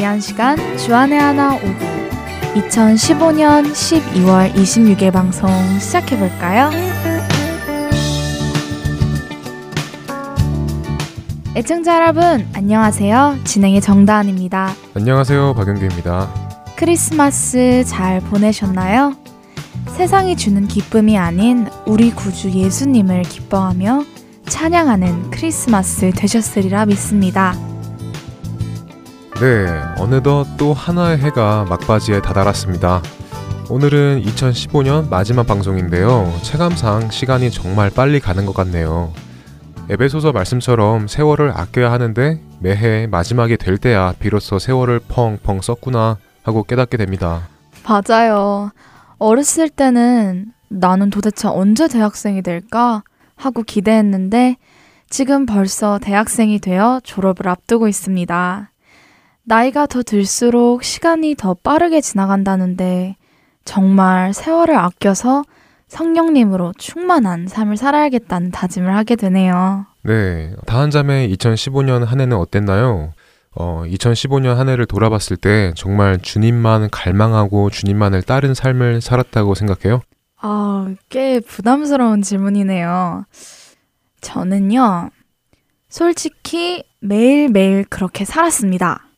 위한 시간 주안의 하나 오구 2015년 12월 26일 방송 시작해 볼까요? 애청자 여러분 안녕하세요. 진행의 정다은입니다. 안녕하세요. 박영규입니다. 크리스마스 잘 보내셨나요? 세상이 주는 기쁨이 아닌 우리 구주 예수님을 기뻐하며 찬양하는 크리스마스 되셨으리라 믿습니다. 네, 어느덧 또 하나의 해가 막바지에 다다랐습니다. 오늘은 2015년 마지막 방송인데요. 체감상 시간이 정말 빨리 가는 것 같네요. 에베소서 말씀처럼 세월을 아껴야 하는데 매해 마지막이 될 때야 비로소 세월을 펑펑 썼구나 하고 깨닫게 됩니다. 맞아요. 어렸을 때는 나는 도대체 언제 대학생이 될까 하고 기대했는데 지금 벌써 대학생이 되어 졸업을 앞두고 있습니다. 나이가 더 들수록 시간이 더 빠르게 지나간다는데 정말 세월을 아껴서 성령님으로 충만한 삶을 살아야겠다는 다짐을 하게 되네요. 네, 다한잠의 2015년 한 해는 어땠나요? 어, 2015년 한 해를 돌아봤을 때 정말 주님만 갈망하고 주님만을 따른 삶을 살았다고 생각해요? 아, 꽤 부담스러운 질문이네요. 저는요, 솔직히 매일매일 그렇게 살았습니다.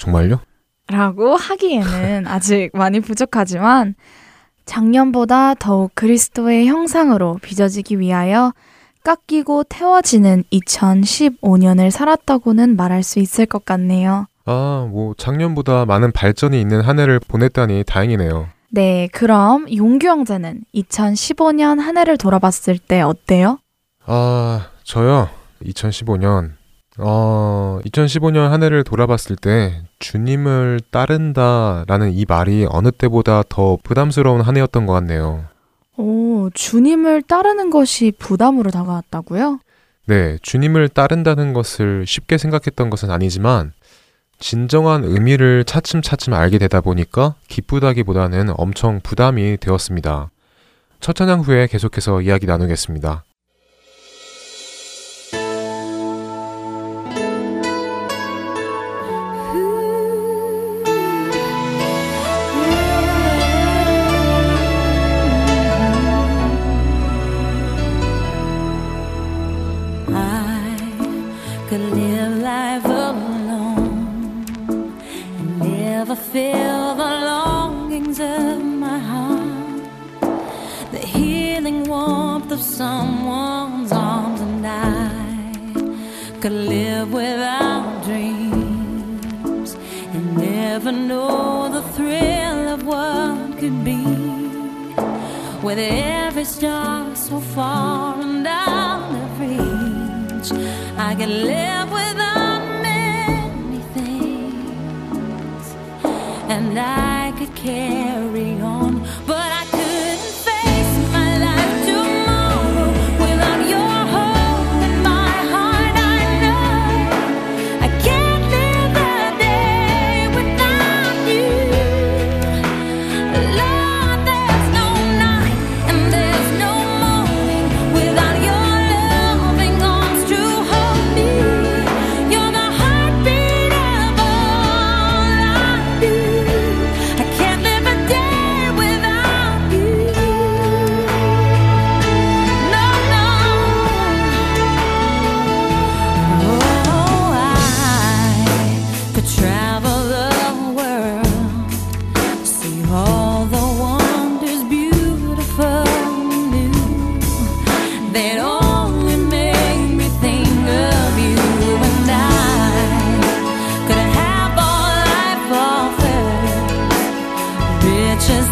정말요? 라고 하기에는 아직 많이 부족하지만 작년보다 더욱 그리스도의 형상으로 빚어지기 위하여 깎이고 태워지는 2015년을 살았다고는 말할 수 있을 것 같네요. 아, 뭐 작년보다 많은 발전이 있는 한 해를 보냈다니 다행이네요. 네, 그럼 용규 형제는 2015년 한 해를 돌아봤을 때 어때요? 아, 저요. 2015년. 어, 2015년 한 해를 돌아봤을 때 주님을 따른다라는 이 말이 어느 때보다 더 부담스러운 한 해였던 것 같네요. 오, 주님을 따르는 것이 부담으로 다가왔다고요? 네, 주님을 따른다는 것을 쉽게 생각했던 것은 아니지만 진정한 의미를 차츰차츰 알게 되다 보니까 기쁘다기보다는 엄청 부담이 되었습니다. 첫 찬양 후에 계속해서 이야기 나누겠습니다. Could live without dreams and never know the thrill of what could be. With every star so far and out of reach, I could live without many things, and I could carry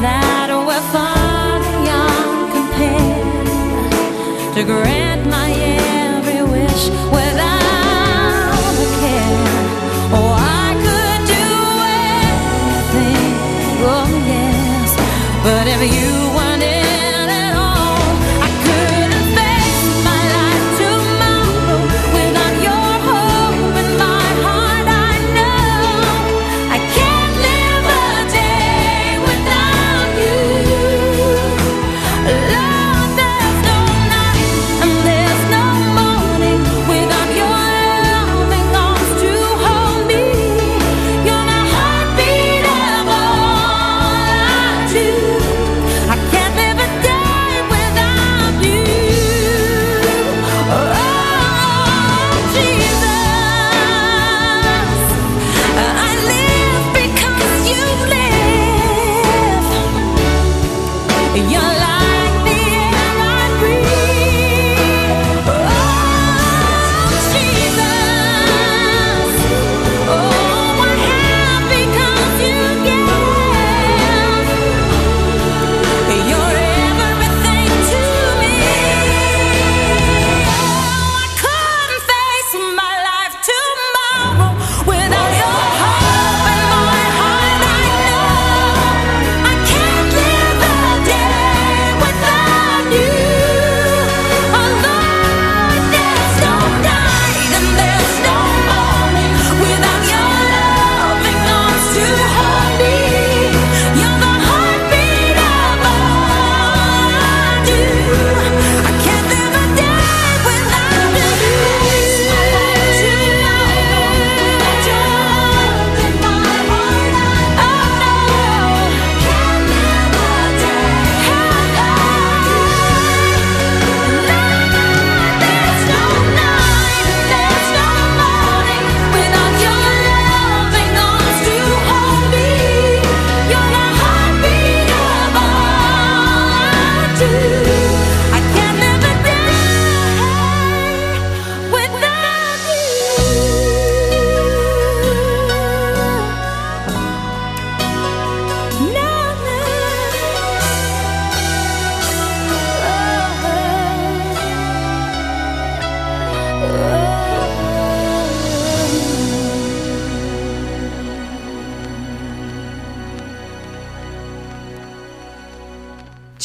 that we're far beyond compared to great.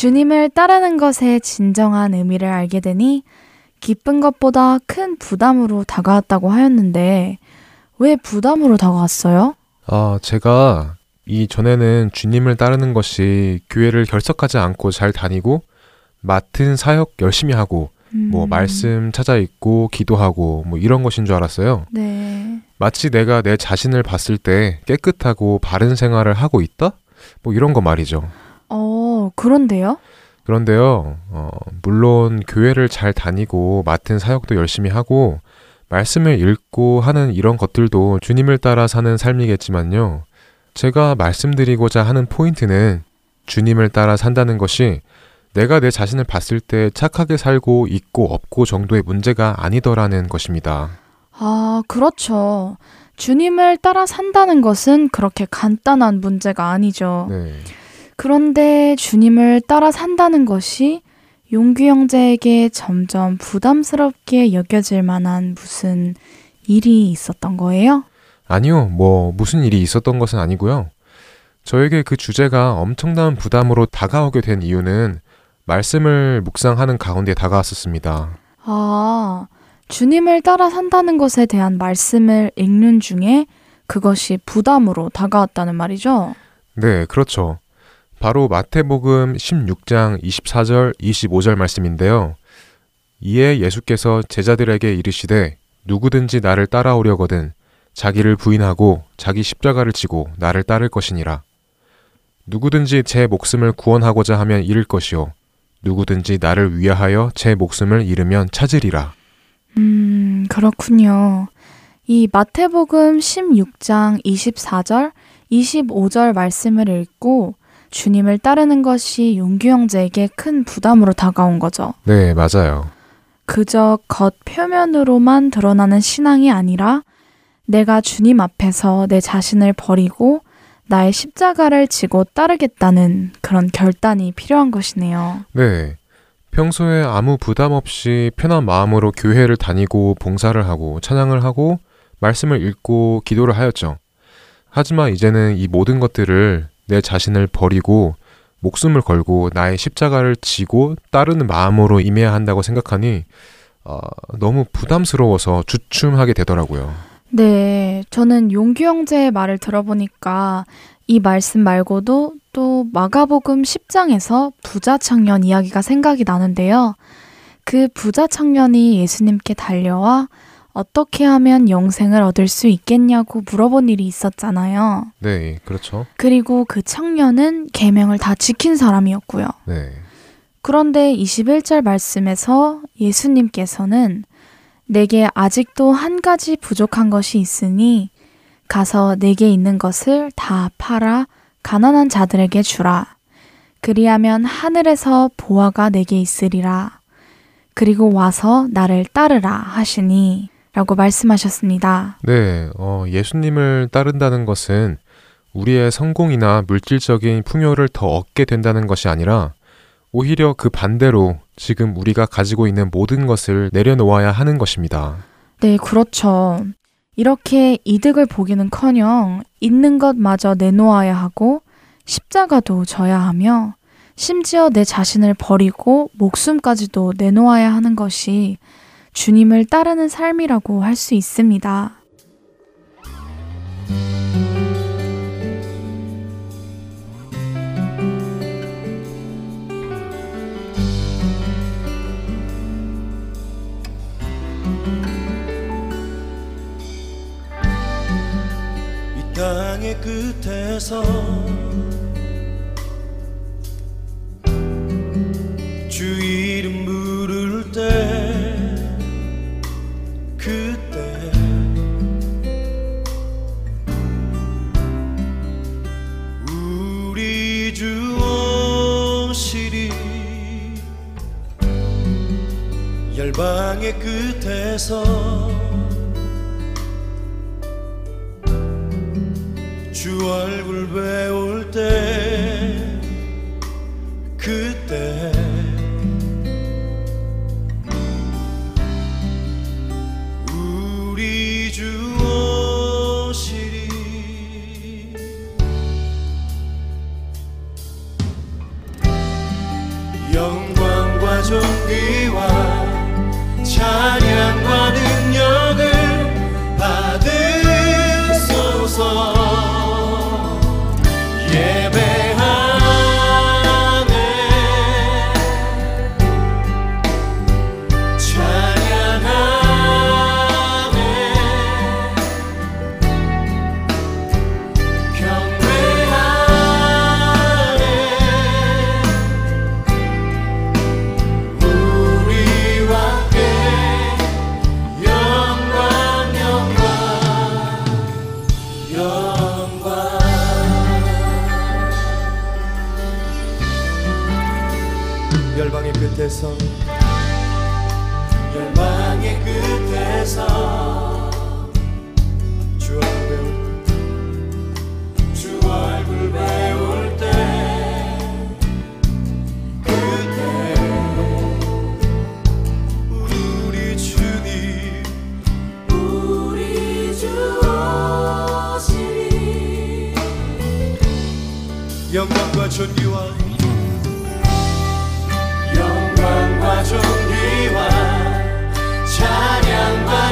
주님을 따르는 것의 진정한 의미를 알게 되니 기쁜 것보다 큰 부담으로 다가왔다고 하였는데 왜 부담으로 다가왔어요? 아, 제가 이 전에는 주님을 따르는 것이 교회를 결석하지 않고 잘 다니고 맡은 사역 열심히 하고 뭐 음, 말씀 찾아 읽고 기도하고 뭐 이런 것인 줄 알았어요. 네. 마치 내가 내 자신을 봤을 때 깨끗하고 바른 생활을 하고 있다? 뭐 이런 거 말이죠. 어, 그런데요? 그런데요, 어, 물론 교회를 잘 다니고 맡은 사역도 열심히 하고 말씀을 읽고 하는 이런 것들도 주님을 따라 사는 삶이겠지만요. 제가 말씀드리고자 하는 포인트는 주님을 따라 산다는 것이 내가 내 자신을 봤을 때 착하게 살고 있고 없고 정도의 문제가 아니더라는 것입니다. 아, 그렇죠. 주님을 따라 산다는 것은 그렇게 간단한 문제가 아니죠. 네. 그런데 주님을 따라 산다는 것이 용규 형제에게 점점 부담스럽게 여겨질 만한 무슨 일이 있었던 거예요? 아니요, 뭐 무슨 일이 있었던 것은 아니고요. 저에게 그 주제가 엄청난 부담으로 다가오게 된 이유는 말씀을 묵상하는 가운데 다가왔었습니다. 아, 주님을 따라 산다는 것에 대한 말씀을 읽는 중에 그것이 부담으로 다가왔다는 말이죠? 네, 그렇죠. 바로 마태복음 16장 24절, 25절 말씀인데요. 이에 예수께서 제자들에게 이르시되 누구든지 나를 따라오려거든 자기를 부인하고 자기 십자가를 지고 나를 따를 것이니라. 누구든지 제 목숨을 구원하고자 하면 잃을 것이요 누구든지 나를 위하여 제 목숨을 잃으면 찾으리라. 음, 그렇군요. 이 마태복음 16장 24절, 25절 말씀을 읽고 주님을 따르는 것이 용규 형제에게 큰 부담으로 다가온 거죠. 네, 맞아요. 그저 겉 표면으로만 드러나는 신앙이 아니라 내가 주님 앞에서 내 자신을 버리고 나의 십자가를 지고 따르겠다는 그런 결단이 필요한 것이네요. 네. 평소에 아무 부담 없이 편한 마음으로 교회를 다니고 봉사를 하고 찬양을 하고 말씀을 읽고 기도를 하였죠. 하지만 이제는 이 모든 것들을 내 자신을 버리고 목숨을 걸고 나의 십자가를 지고 따르는 마음으로 임해야 한다고 생각하니 어, 너무 부담스러워서 주춤하게 되더라고요. 네, 저는 용규 형제의 말을 들어보니까 이 말씀 말고도 또 마가복음 10장에서 부자 청년 이야기가 생각이 나는데요. 그 부자 청년이 예수님께 달려와 어떻게 하면 영생을 얻을 수 있겠냐고 물어본 일이 있었잖아요. 네, 그렇죠. 그리고 그 청년은 계명을 다 지킨 사람이었고요. 네. 그런데 21절 말씀에서 예수님께서는 내게 아직도 한 가지 부족한 것이 있으니 가서 내게 있는 것을 다 팔아 가난한 자들에게 주라. 그리하면 하늘에서 보화가 내게 있으리라. 그리고 와서 나를 따르라 하시니 라고 말씀하셨습니다. 네, 어, 예수님을 따른다는 것은 우리의 성공이나 물질적인 풍요를 더 얻게 된다는 것이 아니라 오히려 그 반대로 지금 우리가 가지고 있는 모든 것을 내려놓아야 하는 것입니다. 네, 그렇죠. 이렇게 이득을 보기는 커녕 있는 것마저 내놓아야 하고 십자가도 져야 하며 심지어 내 자신을 버리고 목숨까지도 내놓아야 하는 것이 주님을 따르는 삶이라고 할 수 있습니다. 이 땅의 끝에서 영광과 존귀와 영광과 존귀와 찬양과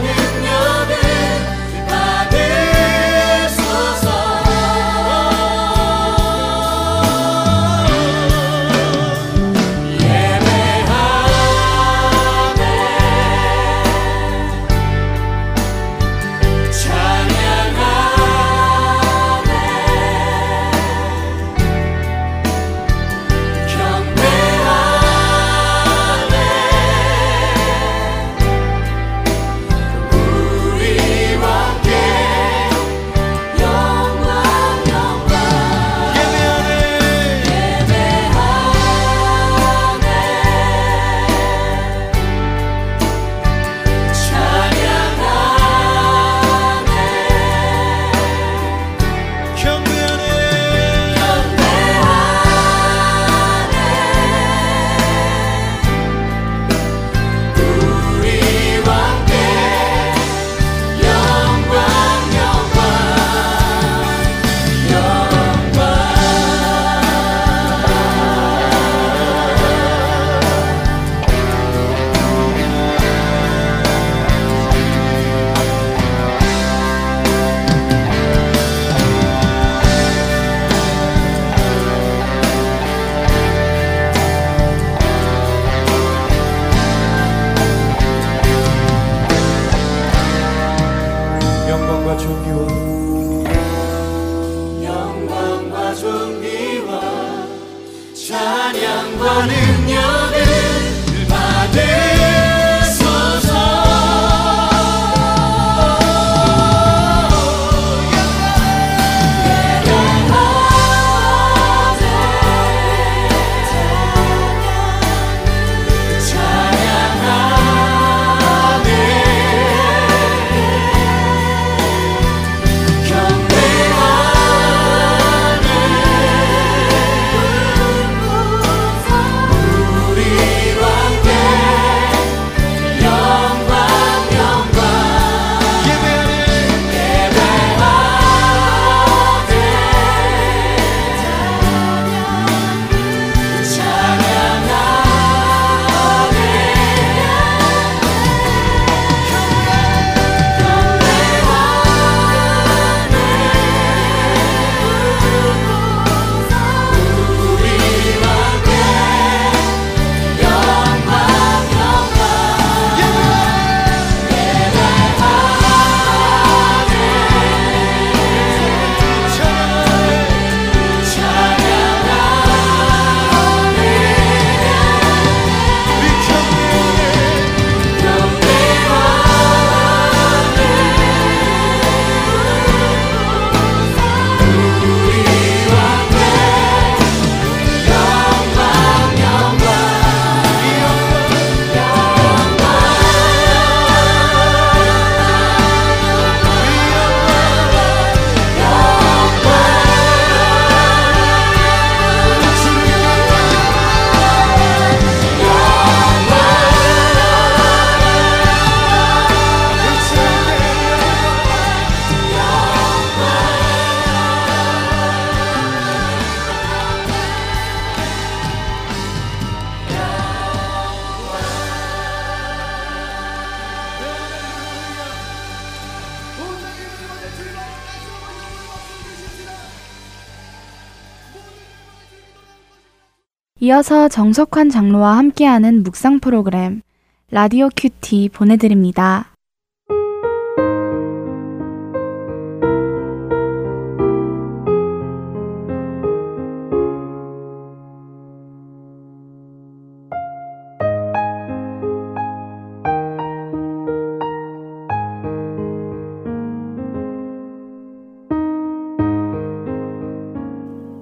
이어서 정석환 장로와 함께하는 묵상 프로그램 라디오 큐티 보내드립니다.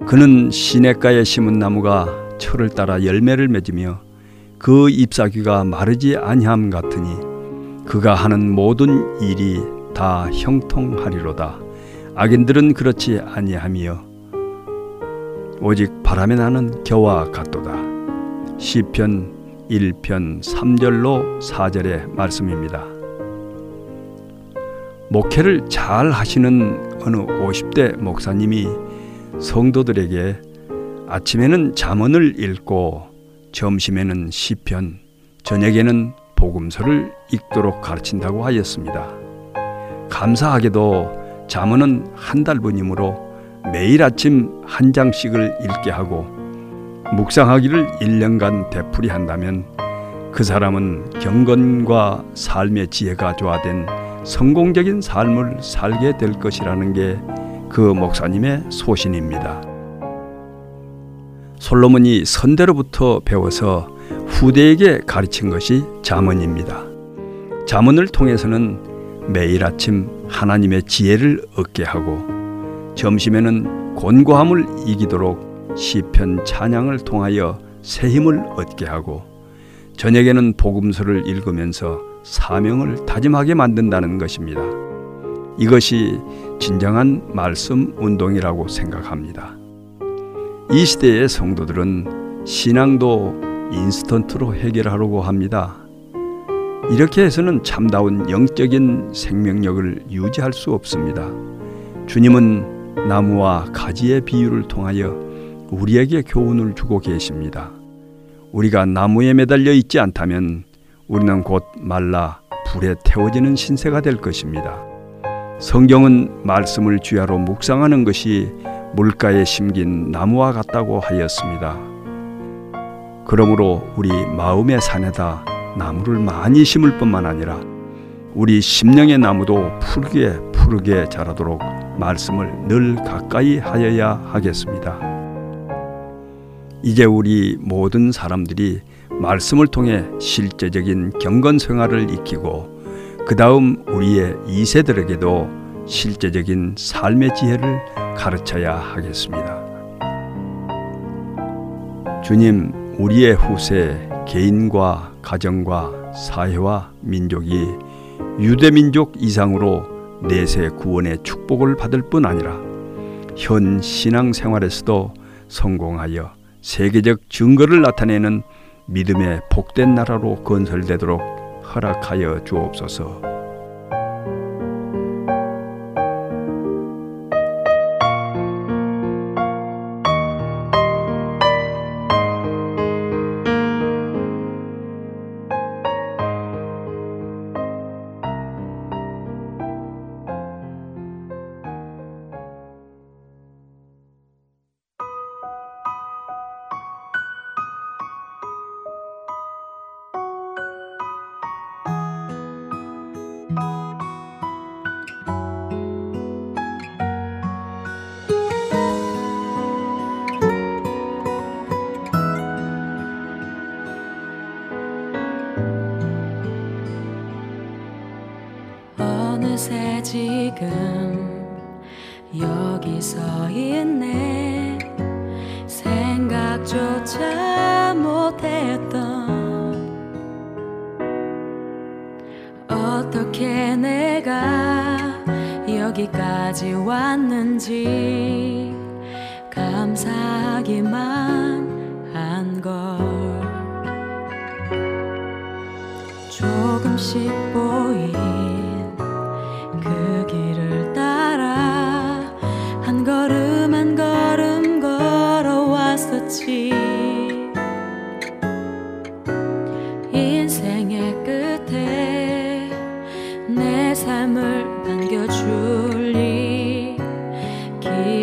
그는 시냇가에 심은 나무가 철을 따라 열매를 맺으며 그 잎사귀가 마르지 아니함 같으니 그가 하는 모든 일이 다 형통하리로다. 악인들은 그렇지 아니하며 오직 바람에 나는 겨와 같도다. 시편 1편 3절로 4절의 말씀입니다. 목회를 잘 하시는 어느 50대 목사님이 성도들에게 아침에는 잠언을 읽고 점심에는 시편, 저녁에는 복음서를 읽도록 가르친다고 하였습니다. 감사하게도 잠언은 한 달분이므로 매일 아침 한 장씩을 읽게 하고 묵상하기를 1년간 되풀이 한다면 그 사람은 경건과 삶의 지혜가 조화된 성공적인 삶을 살게 될 것이라는 게 그 목사님의 소신입니다. 솔로몬이 선대로부터 배워서 후대에게 가르친 것이 잠언입니다. 잠언을 통해서는 매일 아침 하나님의 지혜를 얻게 하고 점심에는 곤고함을 이기도록 시편 찬양을 통하여 새 힘을 얻게 하고 저녁에는 복음서를 읽으면서 사명을 다짐하게 만든다는 것입니다. 이것이 진정한 말씀 운동이라고 생각합니다. 이 시대의 성도들은 신앙도 인스턴트로 해결하려고 합니다. 이렇게 해서는 참다운 영적인 생명력을 유지할 수 없습니다. 주님은 나무와 가지의 비유를 통하여 우리에게 교훈을 주고 계십니다. 우리가 나무에 매달려 있지 않다면 우리는 곧 말라 불에 태워지는 신세가 될 것입니다. 성경은 말씀을 주야로 묵상하는 것이 물가에 심긴 나무와 같다고 하였습니다. 그러므로 우리 마음의 산에다 나무를 많이 심을 뿐만 아니라 우리 심령의 나무도 푸르게 푸르게 자라도록 말씀을 늘 가까이 하여야 하겠습니다. 이제 우리 모든 사람들이 말씀을 통해 실제적인 경건 생활을 익히고 그 다음 우리의 이세들에게도 실제적인 삶의 지혜를 가르쳐야 하겠습니다. 주님, 우리의 후세 개인과 가정과 사회와 민족이 유대민족 이상으로 내세 구원의 축복을 받을 뿐 아니라 현 신앙생활에서도 성공하여 세계적 증거를 나타내는 믿음의 복된 나라로 건설되도록 허락하여 주옵소서.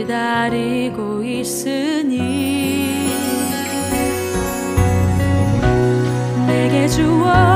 기다리고 있으니 내게 주어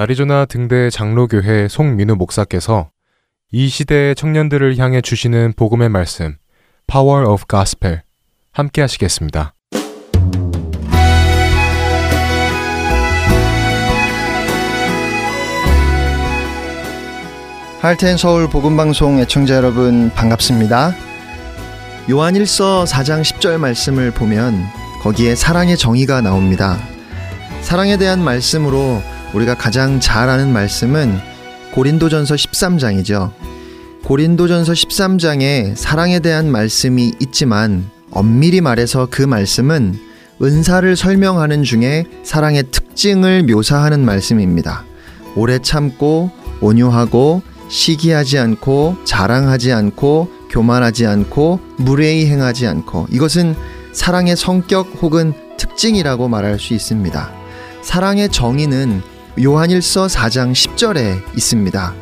아리조나 등대 장로교회 송민우 목사께서 이 시대의 청년들을 향해 주시는 복음의 말씀 Power of Gospel 함께 하시겠습니다. 할텐 서울 복음방송 애청자 여러분 반갑습니다. 요한일서 4장 10절 말씀을 보면 거기에 사랑의 정의가 나옵니다. 사랑에 대한 말씀으로 우리가 가장 잘 아는 말씀은 고린도전서 13장이죠. 고린도전서 13장에 사랑에 대한 말씀이 있지만 엄밀히 말해서 그 말씀은 은사를 설명하는 중에 사랑의 특징을 묘사하는 말씀입니다. 오래 참고 온유하고 시기하지 않고 자랑하지 않고 교만하지 않고 무례히 행하지 않고 이것은 사랑의 성격 혹은 특징이라고 말할 수 있습니다. 사랑의 정의는 요한일서 4장 10절에 있습니다.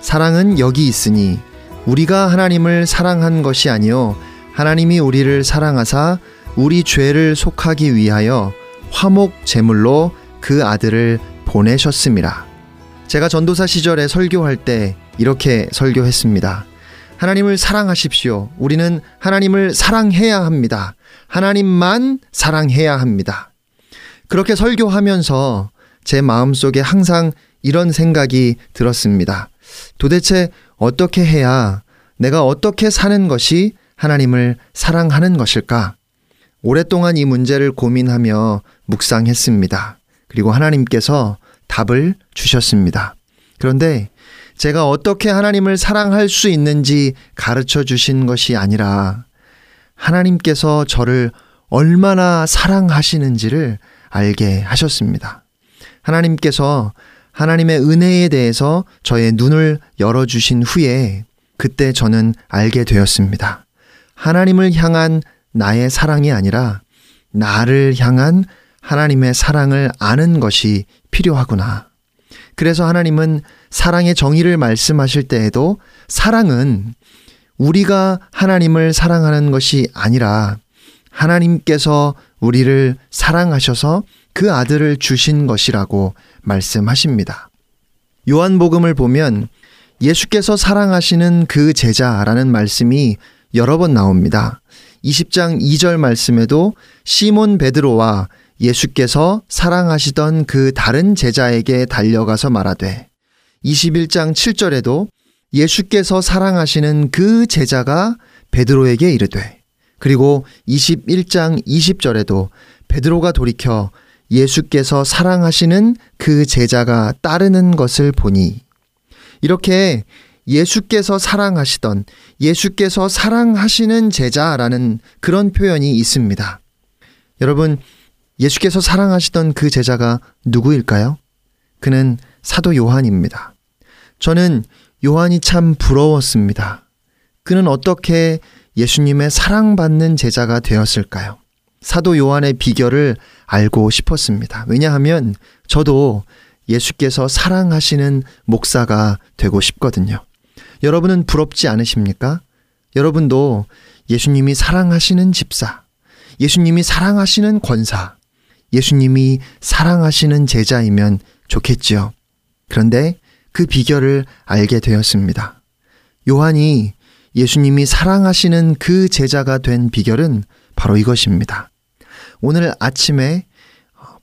사랑은 여기 있으니 우리가 하나님을 사랑한 것이 아니요 하나님이 우리를 사랑하사 우리 죄를 속하기 위하여 화목 제물로 그 아들을 보내셨습니다. 제가 전도사 시절에 설교할 때 이렇게 설교했습니다. 하나님을 사랑하십시오. 우리는 하나님을 사랑해야 합니다. 하나님만 사랑해야 합니다. 그렇게 설교하면서 제 마음속에 항상 이런 생각이 들었습니다. 도대체 어떻게 해야 내가 어떻게 사는 것이 하나님을 사랑하는 것일까? 오랫동안 이 문제를 고민하며 묵상했습니다. 그리고 하나님께서 답을 주셨습니다. 그런데 제가 어떻게 하나님을 사랑할 수 있는지 가르쳐 주신 것이 아니라 하나님께서 저를 얼마나 사랑하시는지를 알게 하셨습니다. 하나님께서 하나님의 은혜에 대해서 저의 눈을 열어주신 후에 그때 저는 알게 되었습니다. 하나님을 향한 나의 사랑이 아니라 나를 향한 하나님의 사랑을 아는 것이 필요하구나. 그래서 하나님은 사랑의 정의를 말씀하실 때에도 사랑은 우리가 하나님을 사랑하는 것이 아니라 하나님께서 우리를 사랑하셔서 그 아들을 주신 것이라고 말씀하십니다. 요한복음을 보면 예수께서 사랑하시는 그 제자라는 말씀이 여러 번 나옵니다. 20장 2절 말씀에도 시몬 베드로와 예수께서 사랑하시던 그 다른 제자에게 달려가서 말하되 21장 7절에도 예수께서 사랑하시는 그 제자가 베드로에게 이르되 그리고 21장 20절에도 베드로가 돌이켜 예수께서 사랑하시는 그 제자가 따르는 것을 보니 이렇게 예수께서 사랑하시던 예수께서 사랑하시는 제자라는 그런 표현이 있습니다. 여러분, 예수께서 사랑하시던 그 제자가 누구일까요? 그는 사도 요한입니다. 저는 요한이 참 부러웠습니다. 그는 어떻게 예수님의 사랑받는 제자가 되었을까요? 사도 요한의 비결을 알고 싶었습니다. 왜냐하면 저도 예수께서 사랑하시는 목사가 되고 싶거든요. 여러분은 부럽지 않으십니까? 여러분도 예수님이 사랑하시는 집사, 예수님이 사랑하시는 권사, 예수님이 사랑하시는 제자이면 좋겠지요. 그런데 그 비결을 알게 되었습니다. 요한이 예수님이 사랑하시는 그 제자가 된 비결은 바로 이것입니다. 오늘 아침에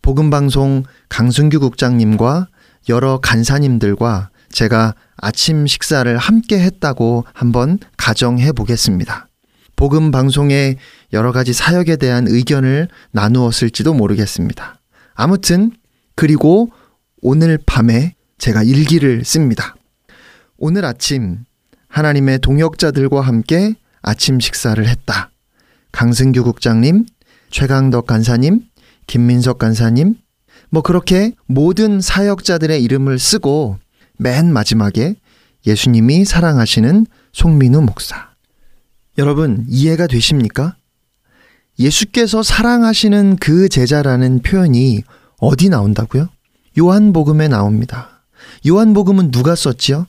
복음방송 강순규 국장님과 여러 간사님들과 제가 아침 식사를 함께 했다고 한번 가정해 보겠습니다. 복음 방송의 여러 가지 사역에 대한 의견을 나누었을지도 모르겠습니다. 아무튼 그리고 오늘 밤에 제가 일기를 씁니다. 오늘 아침 하나님의 동역자들과 함께 아침 식사를 했다. 강승규 국장님, 최강덕 간사님, 김민석 간사님, 뭐 그렇게 모든 사역자들의 이름을 쓰고 맨 마지막에 예수님이 사랑하시는 송민우 목사. 여러분, 이해가 되십니까? 예수께서 사랑하시는 그 제자라는 표현이 어디 나온다고요? 요한복음에 나옵니다. 요한복음은 누가 썼지요?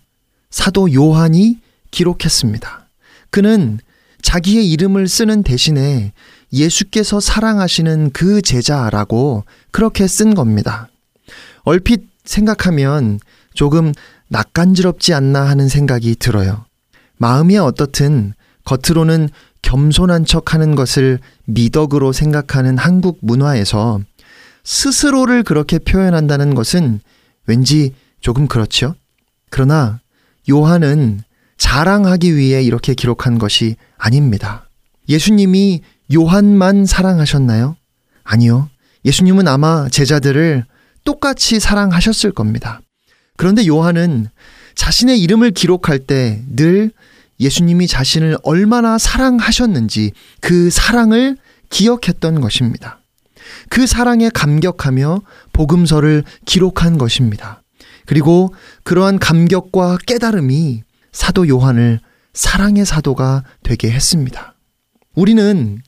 사도 요한이 기록했습니다. 그는 자기의 이름을 쓰는 대신에 예수께서 사랑하시는 그 제자라고 그렇게 쓴 겁니다. 얼핏 생각하면 조금 낯간지럽지 않나 하는 생각이 들어요. 마음이 어떻든 겉으로는 겸손한 척 하는 것을 미덕으로 생각하는 한국 문화에서 스스로를 그렇게 표현한다는 것은 왠지 조금 그렇죠. 그러나 요한은 자랑하기 위해 이렇게 기록한 것이 아닙니다. 예수님이 요한만 사랑하셨나요? 아니요. 예수님은 아마 제자들을 똑같이 사랑하셨을 겁니다. 그런데 요한은 자신의 이름을 기록할 때 늘 예수님이 자신을 얼마나 사랑하셨는지 그 사랑을 기억했던 것입니다. 그 사랑에 감격하며 복음서를 기록한 것입니다. 그리고 그러한 감격과 깨달음이 사도 요한을 사랑의 사도가 되게 했습니다. 우리는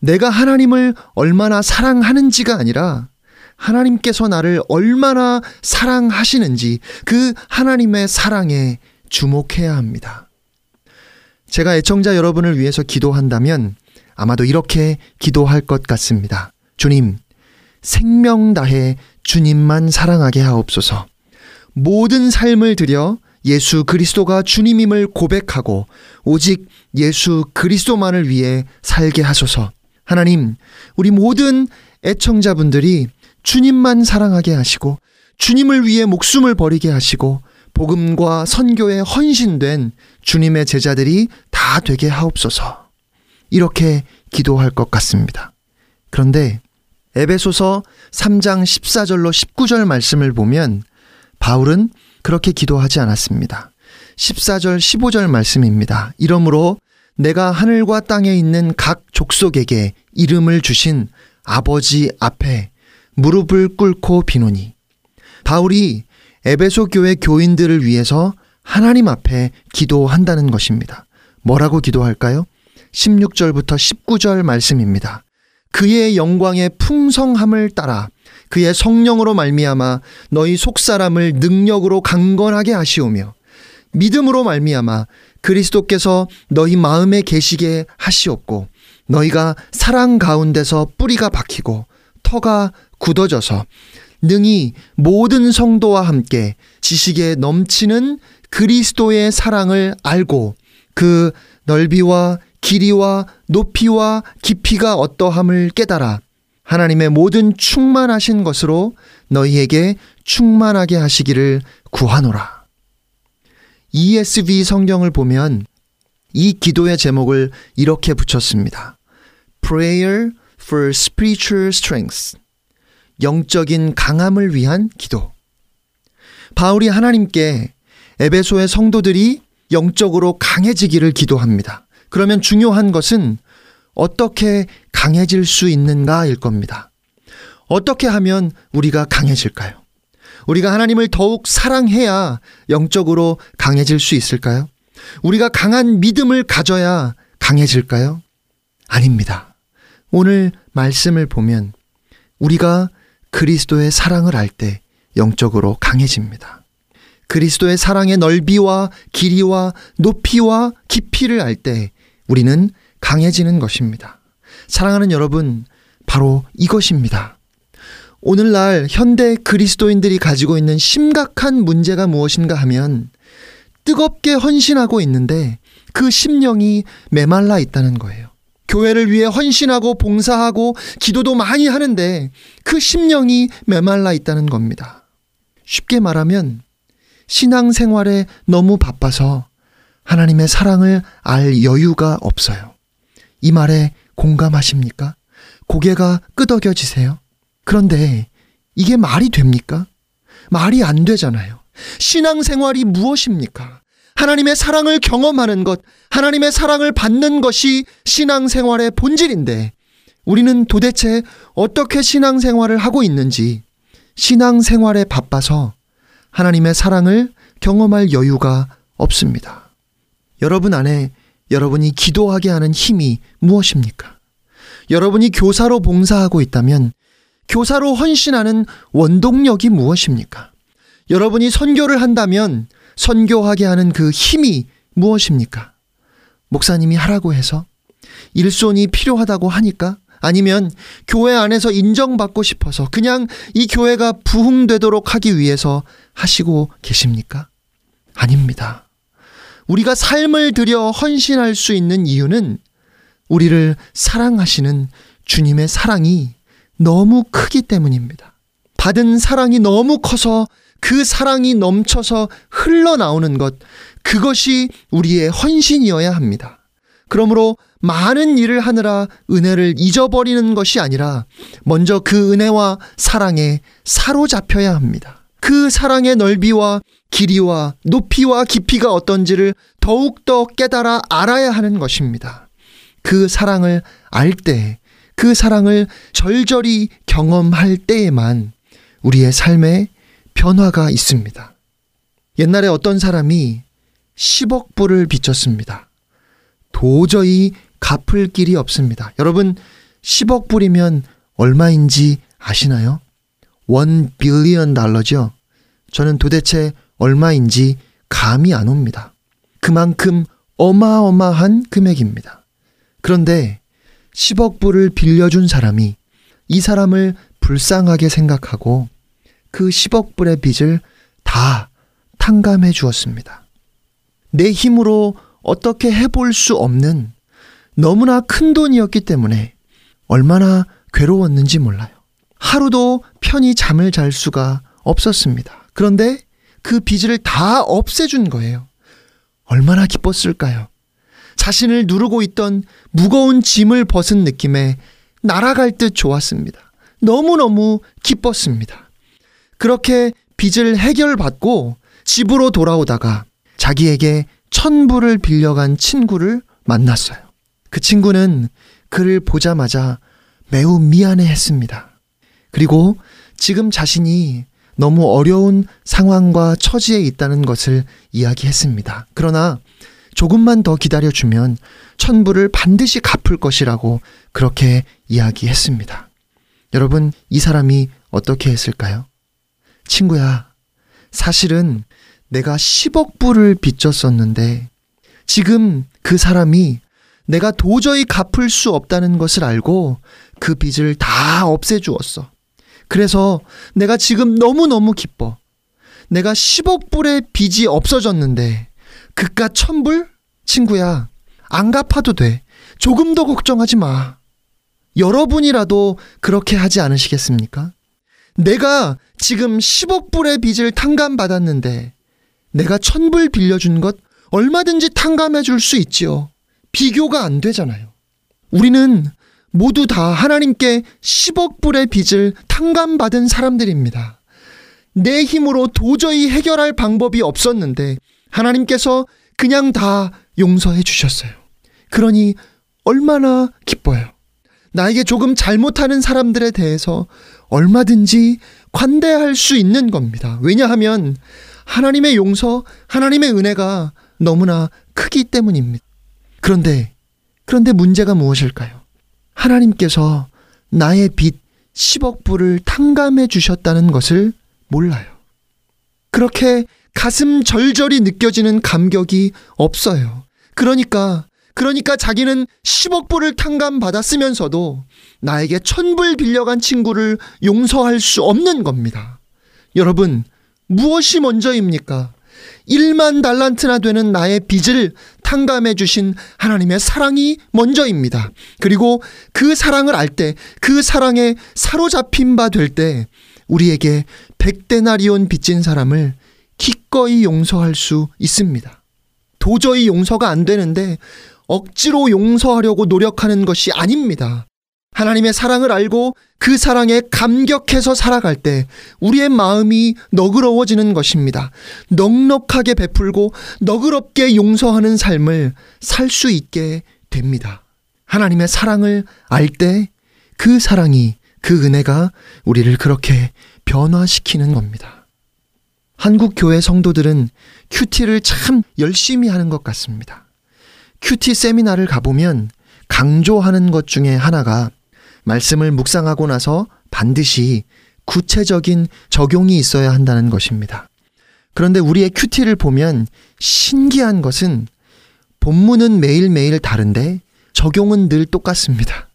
내가 하나님을 얼마나 사랑하는지가 아니라 하나님께서 나를 얼마나 사랑하시는지 그 하나님의 사랑에 주목해야 합니다. 제가 애청자 여러분을 위해서 기도한다면 아마도 이렇게 기도할 것 같습니다. 주님, 생명 다해 주님만 사랑하게 하옵소서. 모든 삶을 들여 예수 그리스도가 주님임을 고백하고 오직 예수 그리스도만을 위해 살게 하소서. 하나님, 우리 모든 애청자분들이 주님만 사랑하게 하시고 주님을 위해 목숨을 버리게 하시고 복음과 선교에 헌신된 주님의 제자들이 다 되게 하옵소서. 이렇게 기도할 것 같습니다. 그런데 에베소서 3장 14절로 19절 말씀을 보면 바울은 그렇게 기도하지 않았습니다. 14절 15절 말씀입니다. 이러므로 내가 하늘과 땅에 있는 각 족속에게 이름을 주신 아버지 앞에 무릎을 꿇고 비노니 바울이 에베소 교회 교인들을 위해서 하나님 앞에 기도한다는 것입니다. 뭐라고 기도할까요? 16절부터 19절 말씀입니다. 그의 영광의 풍성함을 따라 그의 성령으로 말미암아 너희 속사람을 능력으로 강건하게 하시오며 믿음으로 말미암아 그리스도께서 너희 마음에 계시게 하시옵고 너희가 사랑 가운데서 뿌리가 박히고 터가 굳어져서 능히 모든 성도와 함께 지식에 넘치는 그리스도의 사랑을 알고 그 넓이와 길이와 높이와 깊이가 어떠함을 깨달아 하나님의 모든 충만하신 것으로 너희에게 충만하게 하시기를 구하노라. ESV 성경을 보면 이 기도의 제목을 이렇게 붙였습니다. Prayer for Spiritual Strength. 영적인 강함을 위한 기도. 바울이 하나님께 에베소의 성도들이 영적으로 강해지기를 기도합니다. 그러면 중요한 것은 어떻게 강해질 수 있는가일 겁니다. 어떻게 하면 우리가 강해질까요? 우리가 하나님을 더욱 사랑해야 영적으로 강해질 수 있을까요? 우리가 강한 믿음을 가져야 강해질까요? 아닙니다. 오늘 말씀을 보면 우리가 그리스도의 사랑을 알 때 영적으로 강해집니다. 그리스도의 사랑의 넓이와 길이와 높이와 깊이를 알 때 우리는 강해지는 것입니다. 사랑하는 여러분, 바로 이것입니다. 오늘날 현대 그리스도인들이 가지고 있는 심각한 문제가 무엇인가 하면 뜨겁게 헌신하고 있는데 그 심령이 메말라 있다는 거예요. 교회를 위해 헌신하고 봉사하고 기도도 많이 하는데 그 심령이 메말라 있다는 겁니다. 쉽게 말하면 신앙생활에 너무 바빠서 하나님의 사랑을 알 여유가 없어요. 이 말에 공감하십니까? 고개가 끄덕여지세요? 그런데 이게 말이 됩니까? 말이 안 되잖아요. 신앙생활이 무엇입니까? 하나님의 사랑을 경험하는 것, 하나님의 사랑을 받는 것이 신앙생활의 본질인데 우리는 도대체 어떻게 신앙생활을 하고 있는지 신앙생활에 바빠서 하나님의 사랑을 경험할 여유가 없습니다. 여러분 안에 여러분이 기도하게 하는 힘이 무엇입니까? 여러분이 교사로 봉사하고 있다면 교사로 헌신하는 원동력이 무엇입니까? 여러분이 선교를 한다면 선교하게 하는 그 힘이 무엇입니까? 목사님이 하라고 해서 일손이 필요하다고 하니까 아니면 교회 안에서 인정받고 싶어서 그냥 이 교회가 부흥되도록 하기 위해서 하시고 계십니까? 아닙니다. 우리가 삶을 들여 헌신할 수 있는 이유는 우리를 사랑하시는 주님의 사랑이 너무 크기 때문입니다. 받은 사랑이 너무 커서 그 사랑이 넘쳐서 흘러나오는 것, 그것이 우리의 헌신이어야 합니다. 그러므로 많은 일을 하느라 은혜를 잊어버리는 것이 아니라 먼저 그 은혜와 사랑에 사로잡혀야 합니다. 그 사랑의 넓이와 길이와 높이와 깊이가 어떤지를 더욱더 깨달아 알아야 하는 것입니다. 그 사랑을 알 때, 그 사랑을 절절히 경험할 때에만 우리의 삶에 변화가 있습니다. 옛날에 어떤 사람이 10억 불을 빚졌습니다. 도저히 갚을 길이 없습니다. 여러분, 10억 불이면 얼마인지 아시나요? 1 빌리언 달러죠. 저는 도대체 얼마인지 감이 안 옵니다. 그만큼 어마어마한 금액입니다. 그런데 10억 불을 빌려준 사람이 이 사람을 불쌍하게 생각하고 그 10억 불의 빚을 다 탕감해 주었습니다. 내 힘으로 어떻게 해볼 수 없는 너무나 큰 돈이었기 때문에 얼마나 괴로웠는지 몰라요. 하루도 편히 잠을 잘 수가 없었습니다. 그런데 그 빚을 다 없애준 거예요. 얼마나 기뻤을까요? 자신을 누르고 있던 무거운 짐을 벗은 느낌에 날아갈 듯 좋았습니다. 너무너무 기뻤습니다. 그렇게 빚을 해결받고 집으로 돌아오다가 자기에게 천불을 빌려간 친구를 만났어요. 그 친구는 그를 보자마자 매우 미안해 했습니다. 그리고 지금 자신이 너무 어려운 상황과 처지에 있다는 것을 이야기했습니다. 그러나 조금만 더 기다려주면 천불을 반드시 갚을 것이라고 그렇게 이야기했습니다. 여러분, 이 사람이 어떻게 했을까요? 친구야, 사실은 내가 10억 불을 빚졌었는데 지금 그 사람이 내가 도저히 갚을 수 없다는 것을 알고 그 빚을 다 없애주었어. 그래서 내가 지금 너무너무 기뻐. 내가 10억 불의 빚이 없어졌는데 그깟 천불? 친구야, 안 갚아도 돼. 조금 더 걱정하지 마. 여러분이라도 그렇게 하지 않으시겠습니까? 내가 지금 10억 불의 빚을 탕감받았는데 내가 천불 빌려준 것 얼마든지 탕감해 줄 수 있지요. 비교가 안 되잖아요. 우리는 모두 다 하나님께 10억 불의 빚을 탕감받은 사람들입니다. 내 힘으로 도저히 해결할 방법이 없었는데 하나님께서 그냥 다 용서해 주셨어요. 그러니 얼마나 기뻐요. 나에게 조금 잘못하는 사람들에 대해서 얼마든지 관대할 수 있는 겁니다. 왜냐하면 하나님의 용서, 하나님의 은혜가 너무나 크기 때문입니다. 그런데, 그런데 문제가 무엇일까요? 하나님께서 나의 빚 10억 불을 탕감해 주셨다는 것을 몰라요. 그렇게 가슴 절절히 느껴지는 감격이 없어요. 그러니까, 그러니까 자기는 10억 불을 탕감받았으면서도 나에게 천불 빌려간 친구를 용서할 수 없는 겁니다. 여러분, 무엇이 먼저입니까? 1만 달란트나 되는 나의 빚을 탕감해 주신 하나님의 사랑이 먼저입니다. 그리고 그 사랑을 알 때, 그 사랑에 사로잡힌 바 될 때, 우리에게 백데나리온 빚진 사람을 기꺼이 용서할 수 있습니다. 도저히 용서가 안 되는데 억지로 용서하려고 노력하는 것이 아닙니다. 하나님의 사랑을 알고 그 사랑에 감격해서 살아갈 때 우리의 마음이 너그러워지는 것입니다. 넉넉하게 베풀고 너그럽게 용서하는 삶을 살 수 있게 됩니다. 하나님의 사랑을 알 때 그 사랑이 그 은혜가 우리를 그렇게 변화시키는 겁니다. 한국 교회 성도들은 큐티를 참 열심히 하는 것 같습니다. 큐티 세미나를 가보면 강조하는 것 중에 하나가 말씀을 묵상하고 나서 반드시 구체적인 적용이 있어야 한다는 것입니다. 그런데 우리의 큐티를 보면 신기한 것은 본문은 매일매일 다른데 적용은 늘 똑같습니다.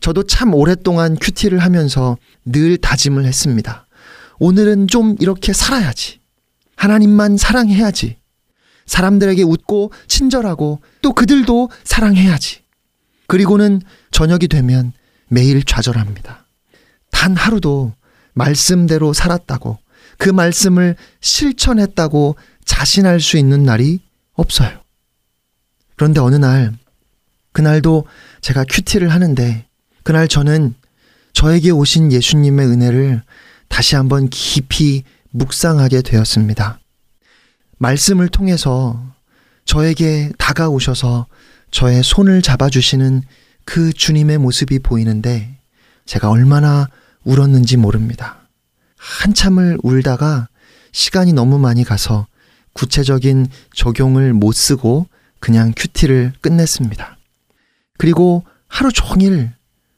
저도 참 오랫동안 큐티를 하면서 늘 다짐을 했습니다. 오늘은 좀 이렇게 살아야지. 하나님만 사랑해야지. 사람들에게 웃고 친절하고 또 그들도 사랑해야지. 그리고는 저녁이 되면 매일 좌절합니다. 단 하루도 말씀대로 살았다고 그 말씀을 실천했다고 자신할 수 있는 날이 없어요. 그런데 어느 날, 그날도 제가 큐티를 하는데, 그날 저는 저에게 오신 예수님의 은혜를 다시 한번 깊이 묵상하게 되었습니다. 말씀을 통해서 저에게 다가오셔서 저의 손을 잡아주시는 그 주님의 모습이 보이는데, 제가 얼마나 울었는지 모릅니다. 한참을 울다가 시간이 너무 많이 가서 구체적인 적용을 못 쓰고 그냥 큐티를 끝냈습니다. 그리고 하루 종일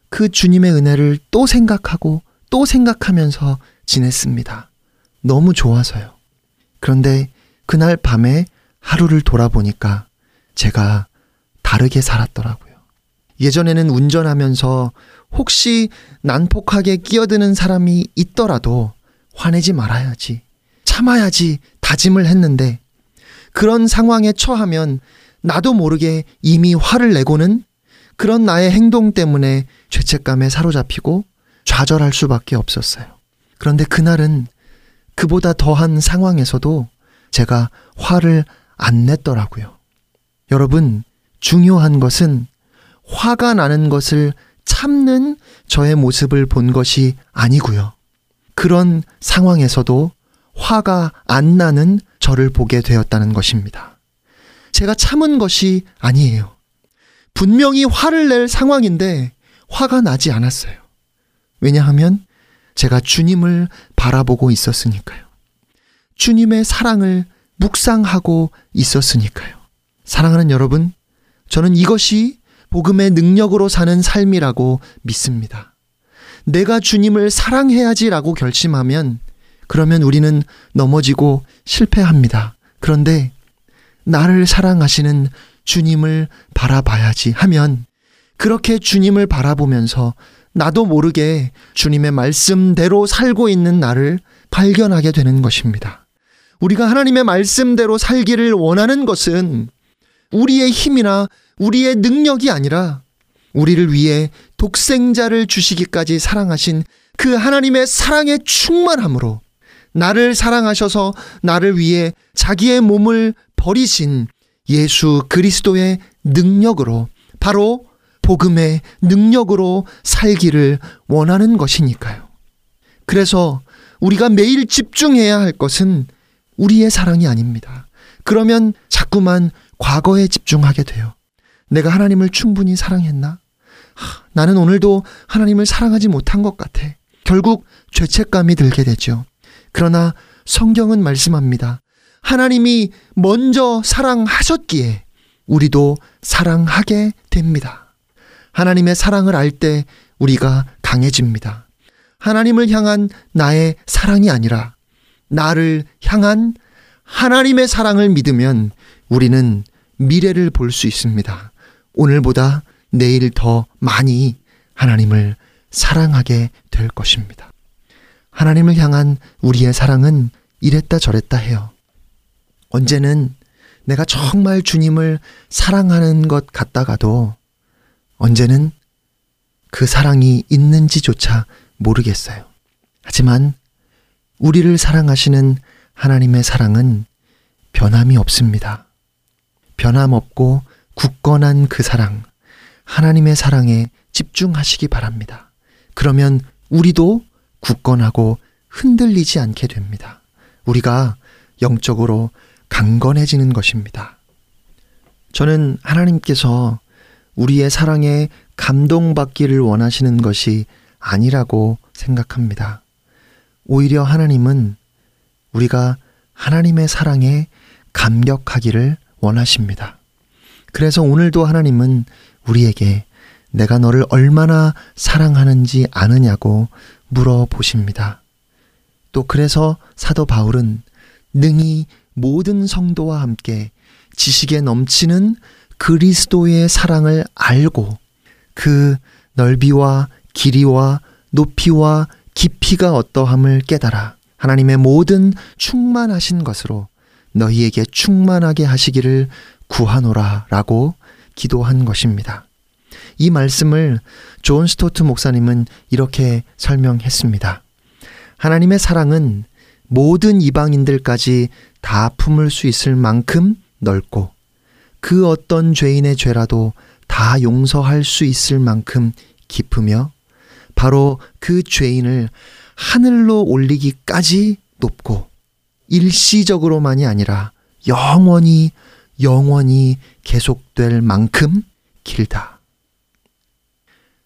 그 주님의 은혜를 또 생각하고 또 생각하면서 지냈습니다. 너무 좋아서요. 그런데 그날 밤에 하루를 돌아보니까 제가 다르게 살았더라고요. 예전에는 운전하면서 혹시 난폭하게 끼어드는 사람이 있더라도 화내지 말아야지. 참아야지 다짐을 했는데 그런 상황에 처하면 나도 모르게 이미 화를 내고는 그런 나의 행동 때문에 죄책감에 사로잡히고 좌절할 수밖에 없었어요. 그런데 그날은 그보다 더한 상황에서도 제가 화를 안 냈더라고요. 여러분, 중요한 것은 화가 나는 것을 참는 저의 모습을 본 것이 아니고요. 그런 상황에서도 화가 안 나는 저를 보게 되었다는 것입니다. 제가 참은 것이 아니에요. 분명히 화를 낼 상황인데 화가 나지 않았어요. 왜냐하면 제가 주님을 바라보고 있었으니까요. 주님의 사랑을 묵상하고 있었으니까요. 사랑하는 여러분, 저는 이것이 복음의 능력으로 사는 삶이라고 믿습니다. 내가 주님을 사랑해야지라고 결심하면 그러면 우리는 넘어지고 실패합니다. 그런데 나를 사랑하시는 주님을 바라봐야지 하면 그렇게 주님을 바라보면서 나도 모르게 주님의 말씀대로 살고 있는 나를 발견하게 되는 것입니다. 우리가 하나님의 말씀대로 살기를 원하는 것은 우리의 힘이나 우리의 능력이 아니라 우리를 위해 독생자를 주시기까지 사랑하신 그 하나님의 사랑의 충만함으로 나를 사랑하셔서 나를 위해 자기의 몸을 버리신 예수 그리스도의 능력으로 바로 복음의 능력으로 살기를 원하는 것이니까요. 그래서 우리가 매일 집중해야 할 것은 우리의 사랑이 아닙니다. 그러면 자꾸만 과거에 집중하게 돼요. 내가 하나님을 충분히 사랑했나? 하, 나는 오늘도 하나님을 사랑하지 못한 것 같아. 결국 죄책감이 들게 되죠. 그러나 성경은 말씀합니다. 하나님이 먼저 사랑하셨기에 우리도 사랑하게 됩니다. 하나님의 사랑을 알 때 우리가 강해집니다. 하나님을 향한 나의 사랑이 아니라 나를 향한 하나님의 사랑을 믿으면 우리는 미래를 볼 수 있습니다. 오늘보다 내일 더 많이 하나님을 사랑하게 될 것입니다. 하나님을 향한 우리의 사랑은 이랬다 저랬다 해요. 언제는 내가 정말 주님을 사랑하는 것 같다가도 언제는 그 사랑이 있는지조차 모르겠어요. 하지만 우리를 사랑하시는 하나님의 사랑은 변함이 없습니다. 변함없고 굳건한 그 사랑, 하나님의 사랑에 집중하시기 바랍니다. 그러면 우리도 굳건하고 흔들리지 않게 됩니다. 우리가 영적으로 강건해지는 것입니다. 저는 하나님께서 우리의 사랑에 감동받기를 원하시는 것이 아니라고 생각합니다. 오히려 하나님은 우리가 하나님의 사랑에 감격하기를 원하십니다. 그래서 오늘도 하나님은 우리에게 내가 너를 얼마나 사랑하는지 아느냐고 물어보십니다. 또 그래서 사도 바울은 능히 모든 성도와 함께 지식에 넘치는 그리스도의 사랑을 알고 그 넓이와 길이와 높이와 깊이가 어떠함을 깨달아 하나님의 모든 충만하신 것으로 너희에게 충만하게 하시기를 구하노라 라고 기도한 것입니다. 이 말씀을 존 스토트 목사님은 이렇게 설명했습니다. 하나님의 사랑은 모든 이방인들까지 다 품을 수 있을 만큼 넓고 그 어떤 죄인의 죄라도 다 용서할 수 있을 만큼 깊으며 바로 그 죄인을 하늘로 올리기까지 높고 일시적으로만이 아니라 영원히 영원히 계속될 만큼 길다.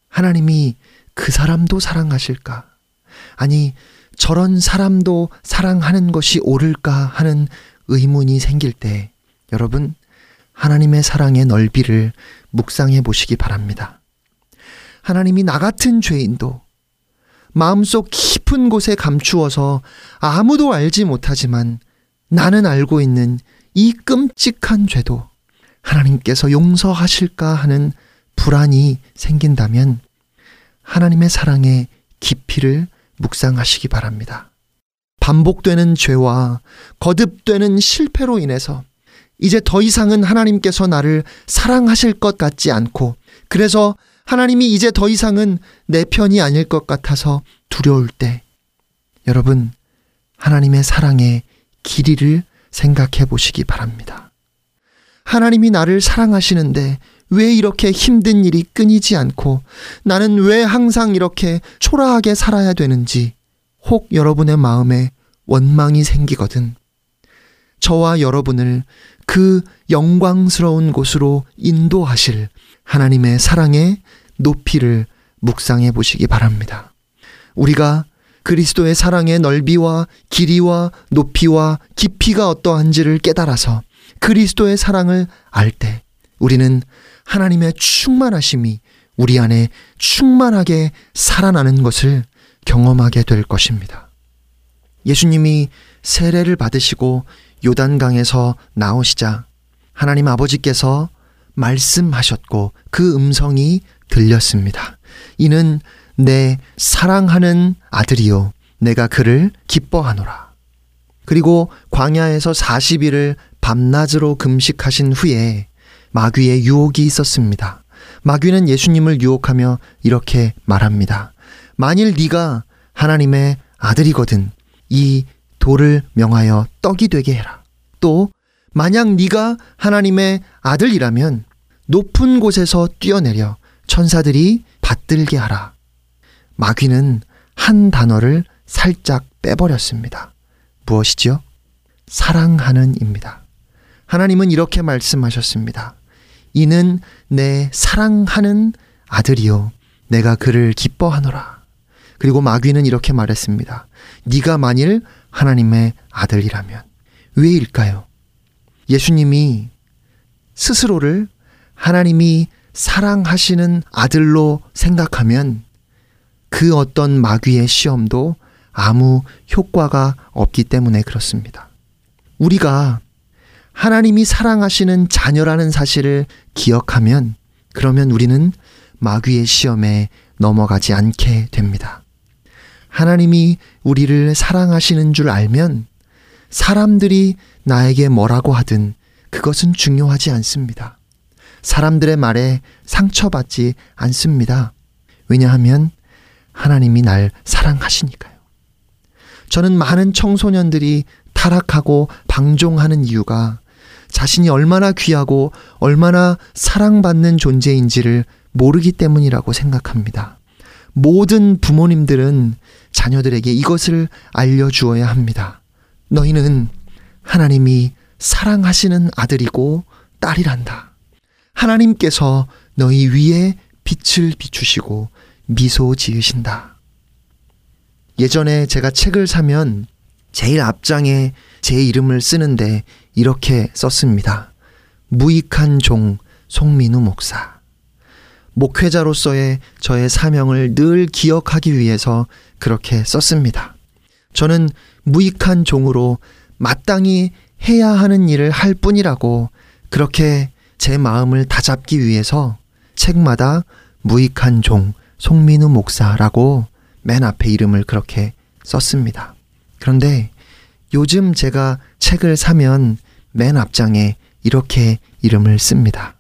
하나님이 그 사람도 사랑하실까? 아니, 저런 사람도 사랑하는 것이 옳을까 하는 의문이 생길 때 여러분, 하나님의 사랑의 넓이를 묵상해 보시기 바랍니다. 하나님이 나 같은 죄인도 마음속 깊은 곳에 감추어서 아무도 알지 못하지만 나는 알고 있는 이 끔찍한 죄도 하나님께서 용서하실까 하는 불안이 생긴다면 하나님의 사랑의 깊이를 묵상하시기 바랍니다. 반복되는 죄와 거듭되는 실패로 인해서 이제 더 이상은 하나님께서 나를 사랑하실 것 같지 않고 그래서 하나님이 이제 더 이상은 내 편이 아닐 것 같아서 두려울 때 여러분 하나님의 사랑의 길이를 생각해 보시기 바랍니다. 하나님이 나를 사랑하시는데 왜 이렇게 힘든 일이 끊이지 않고 나는 왜 항상 이렇게 초라하게 살아야 되는지 혹 여러분의 마음에 원망이 생기거든 저와 여러분을 그 영광스러운 곳으로 인도하실 하나님의 사랑의 높이를 묵상해 보시기 바랍니다. 우리가 그리스도의 사랑의 넓이와 길이와 높이와 깊이가 어떠한지를 깨달아서 그리스도의 사랑을 알 때 우리는 하나님의 충만하심이 우리 안에 충만하게 살아나는 것을 경험하게 될 것입니다. 예수님이 세례를 받으시고 요단강에서 나오시자 하나님 아버지께서 말씀하셨고 그 음성이 들렸습니다. 이는 내 사랑하는 아들이요. 내가 그를 기뻐하노라. 그리고 광야에서 40일을 밤낮으로 금식하신 후에 마귀의 유혹이 있었습니다. 마귀는 예수님을 유혹하며 이렇게 말합니다. 만일 네가 하나님의 아들이거든 이 돌을 명하여 떡이 되게 해라. 또 만약 네가 하나님의 아들이라면 높은 곳에서 뛰어내려 천사들이 받들게 하라. 마귀는 한 단어를 살짝 빼버렸습니다. 무엇이지요? 사랑하는입니다. 하나님은 이렇게 말씀하셨습니다. 이는 내 사랑하는 아들이요 내가 그를 기뻐하노라. 그리고 마귀는 이렇게 말했습니다. 네가 만일 하나님의 아들이라면 왜일까요? 예수님이 스스로를 하나님이 사랑하시는 아들로 생각하면 그 어떤 마귀의 시험도 아무 효과가 없기 때문에 그렇습니다. 우리가 하나님이 사랑하시는 자녀라는 사실을 기억하면 그러면 우리는 마귀의 시험에 넘어가지 않게 됩니다. 하나님이 우리를 사랑하시는 줄 알면 사람들이 나에게 뭐라고 하든 그것은 중요하지 않습니다. 사람들의 말에 상처받지 않습니다. 왜냐하면 하나님이 날 사랑하시니까요. 저는 많은 청소년들이 타락하고 방종하는 이유가 자신이 얼마나 귀하고 얼마나 사랑받는 존재인지를 모르기 때문이라고 생각합니다. 모든 부모님들은 자녀들에게 이것을 알려주어야 합니다. 너희는 하나님이 사랑하시는 아들이고 딸이란다. 하나님께서 너희 위에 빛을 비추시고 미소 지으신다. 예전에 제가 책을 사면 제일 앞장에 제 이름을 쓰는데 이렇게 썼습니다. 무익한 종, 송민우 목사. 목회자로서의 저의 사명을 늘 기억하기 위해서 그렇게 썼습니다. 저는 무익한 종으로 마땅히 해야 하는 일을 할 뿐이라고 그렇게 제 마음을 다잡기 위해서 책마다 무익한 종 송민우 목사라고 맨 앞에 이름을 그렇게 썼습니다. 그런데 요즘 제가 책을 사면 맨 앞장에 이렇게 이름을 씁니다.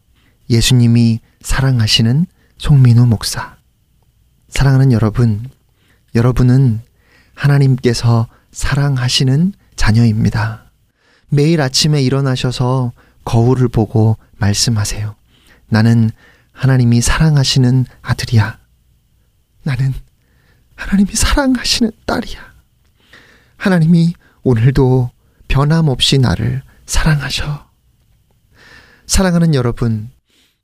예수님이 사랑하시는 송민우 목사. 사랑하는 여러분, 여러분은 하나님께서 사랑하시는 자녀입니다. 매일 아침에 일어나셔서 거울을 보고 말씀하세요. 나는 하나님이 사랑하시는 아들이야. 나는 하나님이 사랑하시는 딸이야. 하나님이 오늘도 변함없이 나를 사랑하셔. 사랑하는 여러분,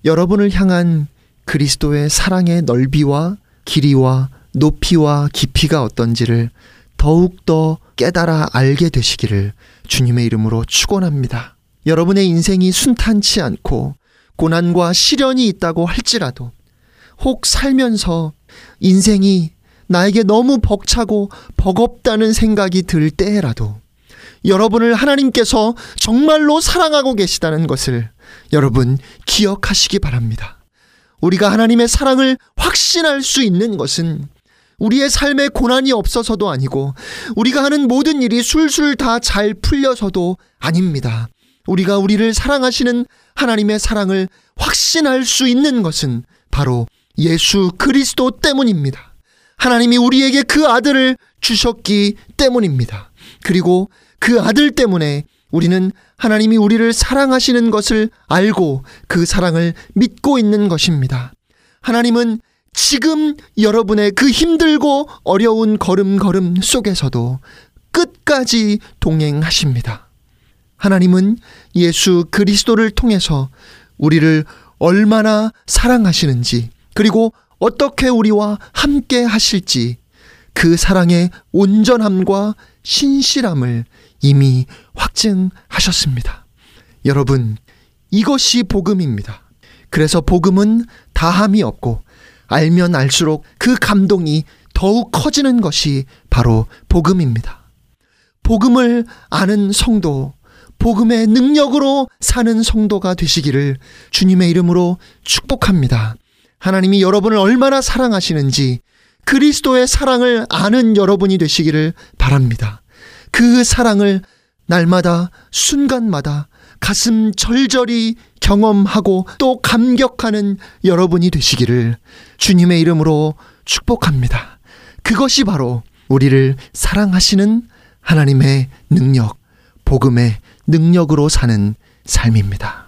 여러분을 향한 그리스도의 사랑의 넓이와 길이와 높이와 깊이가 어떤지를 더욱더 깨달아 알게 되시기를 주님의 이름으로 축원합니다. 여러분의 인생이 순탄치 않고 고난과 시련이 있다고 할지라도 혹 살면서 인생이 나에게 너무 벅차고 버겁다는 생각이 들 때라도 여러분을 하나님께서 정말로 사랑하고 계시다는 것을 여러분 기억하시기 바랍니다. 우리가 하나님의 사랑을 확신할 수 있는 것은 우리의 삶에 고난이 없어서도 아니고 우리가 하는 모든 일이 술술 다 잘 풀려서도 아닙니다. 우리가 우리를 사랑하시는 하나님의 사랑을 확신할 수 있는 것은 바로 예수 그리스도 때문입니다. 하나님이 우리에게 그 아들을 주셨기 때문입니다. 그리고 그 아들 때문에 우리는 하나님이 우리를 사랑하시는 것을 알고 그 사랑을 믿고 있는 것입니다. 하나님은 지금 여러분의 그 힘들고 어려운 걸음걸음 속에서도 끝까지 동행하십니다. 하나님은 예수 그리스도를 통해서 우리를 얼마나 사랑하시는지 그리고 어떻게 우리와 함께 하실지 그 사랑의 온전함과 신실함을 이미 확증하셨습니다. 여러분, 이것이 복음입니다. 그래서 복음은 다함이 없고 알면 알수록 그 감동이 더욱 커지는 것이 바로 복음입니다. 복음을 아는 성도, 복음의 능력으로 사는 성도가 되시기를 주님의 이름으로 축복합니다. 하나님이 여러분을 얼마나 사랑하시는지 그리스도의 사랑을 아는 여러분이 되시기를 바랍니다. 그 사랑을 날마다 순간마다 가슴 절절히 경험하고 또 감격하는 여러분이 되시기를 주님의 이름으로 축복합니다. 그것이 바로 우리를 사랑하시는 하나님의 능력, 복음의 능력으로 사는 삶입니다.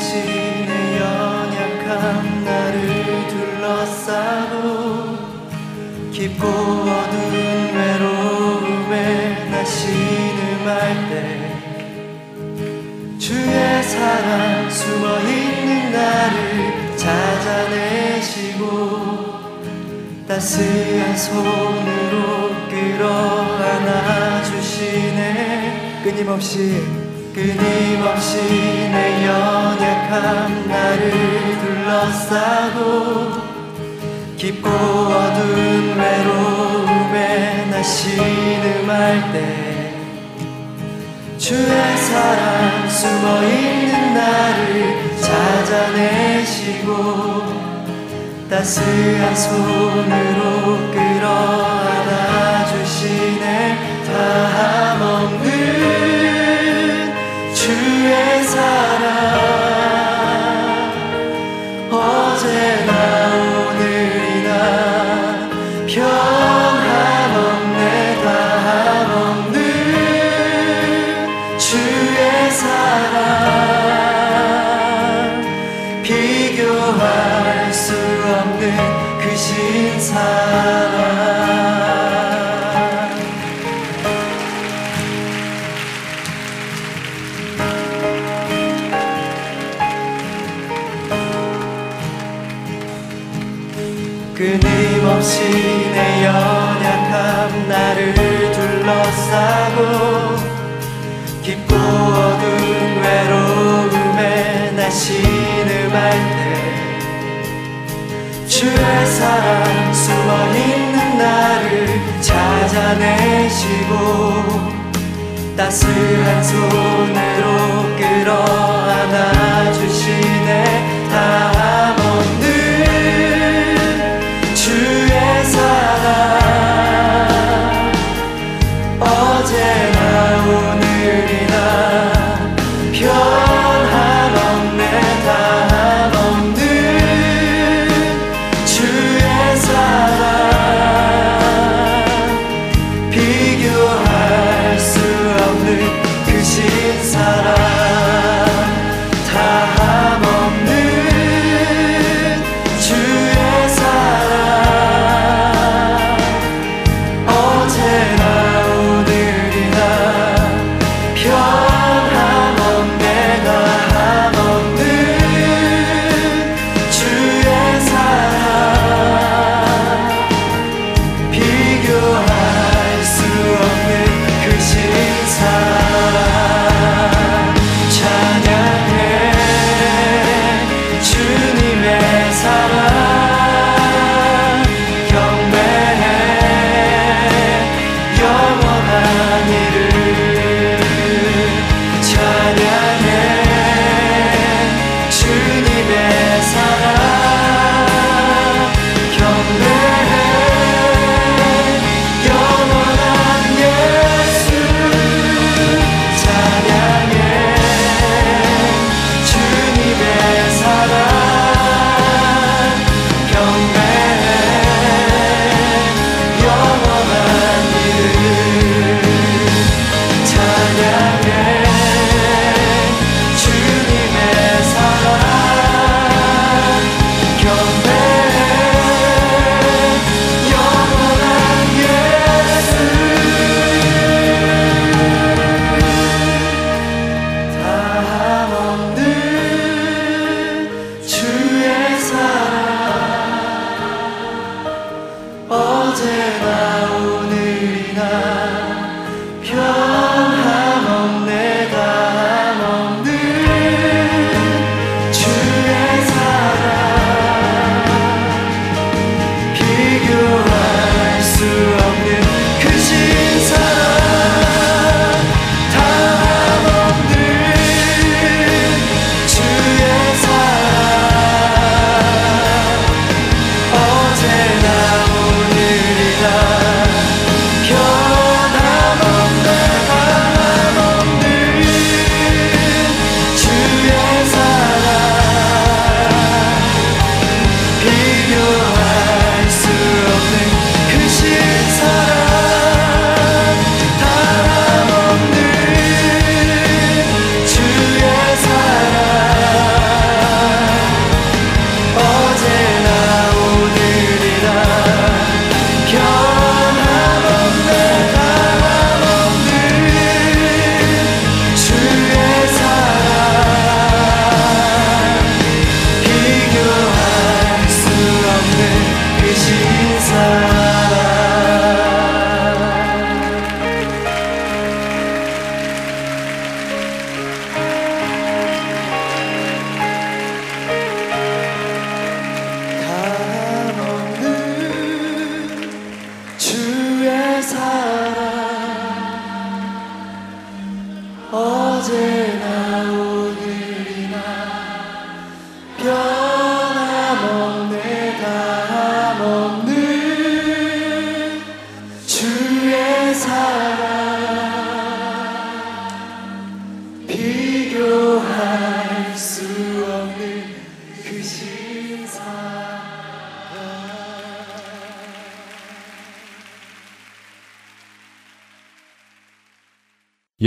내 연약함 나를 둘러싸고 깊고 어두운 외로움에 나 신음할 때 주의 사랑 숨어있는 나를 찾아내시고 따스한 손으로 끌어 안아 주시네. 끊임없이 끊임없이 내 연약함 나를 둘러싸고 깊고 어두운 외로움에 나 신음할 때 주의 사랑 숨어있는 나를 찾아내시고 따스한 손으로 끌어 안아 주시네. 다함 없는 주의 사랑 쏟아내시고 따스한 손으로 끌어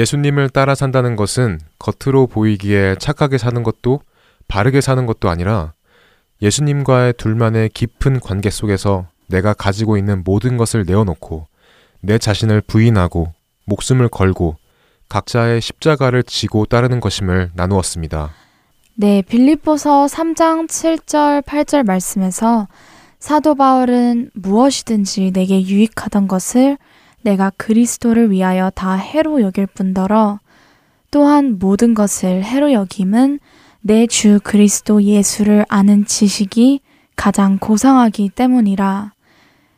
예수님을 따라 산다는 것은 겉으로 보이기에 착하게 사는 것도 바르게 사는 것도 아니라 예수님과의 둘만의 깊은 관계 속에서 내가 가지고 있는 모든 것을 내어놓고 내 자신을 부인하고 목숨을 걸고 각자의 십자가를 지고 따르는 것임을 나누었습니다. 네, 빌립보서 3장 7절 8절 말씀에서 사도 바울은 무엇이든지 내게 유익하던 것을 내가 그리스도를 위하여 다 해로 여길 뿐더러 또한 모든 것을 해로 여김은 내 주 그리스도 예수를 아는 지식이 가장 고상하기 때문이라.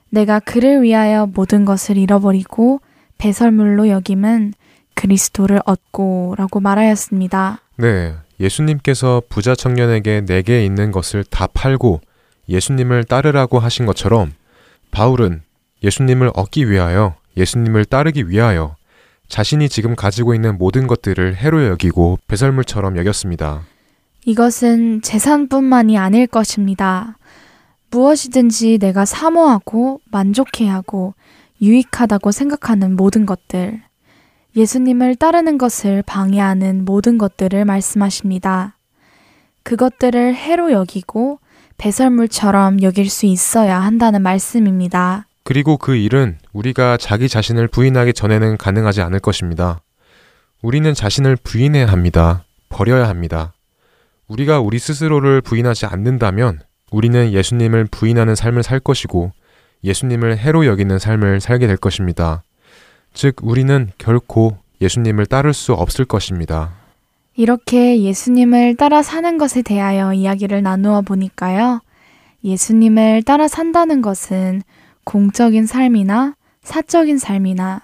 내가 그를 위하여 모든 것을 잃어버리고 배설물로 여김은 그리스도를 얻고 라고 말하였습니다. 네, 예수님께서 부자 청년에게 내게 있는 것을 다 팔고 예수님을 따르라고 하신 것처럼 바울은 예수님을 얻기 위하여 예수님을 따르기 위하여 자신이 지금 가지고 있는 모든 것들을 해로 여기고 배설물처럼 여겼습니다. 이것은 재산뿐만이 아닐 것입니다. 무엇이든지 내가 사모하고 만족해야 하고 유익하다고 생각하는 모든 것들, 예수님을 따르는 것을 방해하는 모든 것들을 말씀하십니다. 그것들을 해로 여기고 배설물처럼 여길 수 있어야 한다는 말씀입니다. 그리고 그 일은 우리가 자기 자신을 부인하기 전에는 가능하지 않을 것입니다. 우리는 자신을 부인해야 합니다. 버려야 합니다. 우리가 우리 스스로를 부인하지 않는다면 우리는 예수님을 부인하는 삶을 살 것이고 예수님을 해로 여기는 삶을 살게 될 것입니다. 즉, 우리는 결코 예수님을 따를 수 없을 것입니다. 이렇게 예수님을 따라 사는 것에 대하여 이야기를 나누어 보니까요. 예수님을 따라 산다는 것은 공적인 삶이나 사적인 삶이나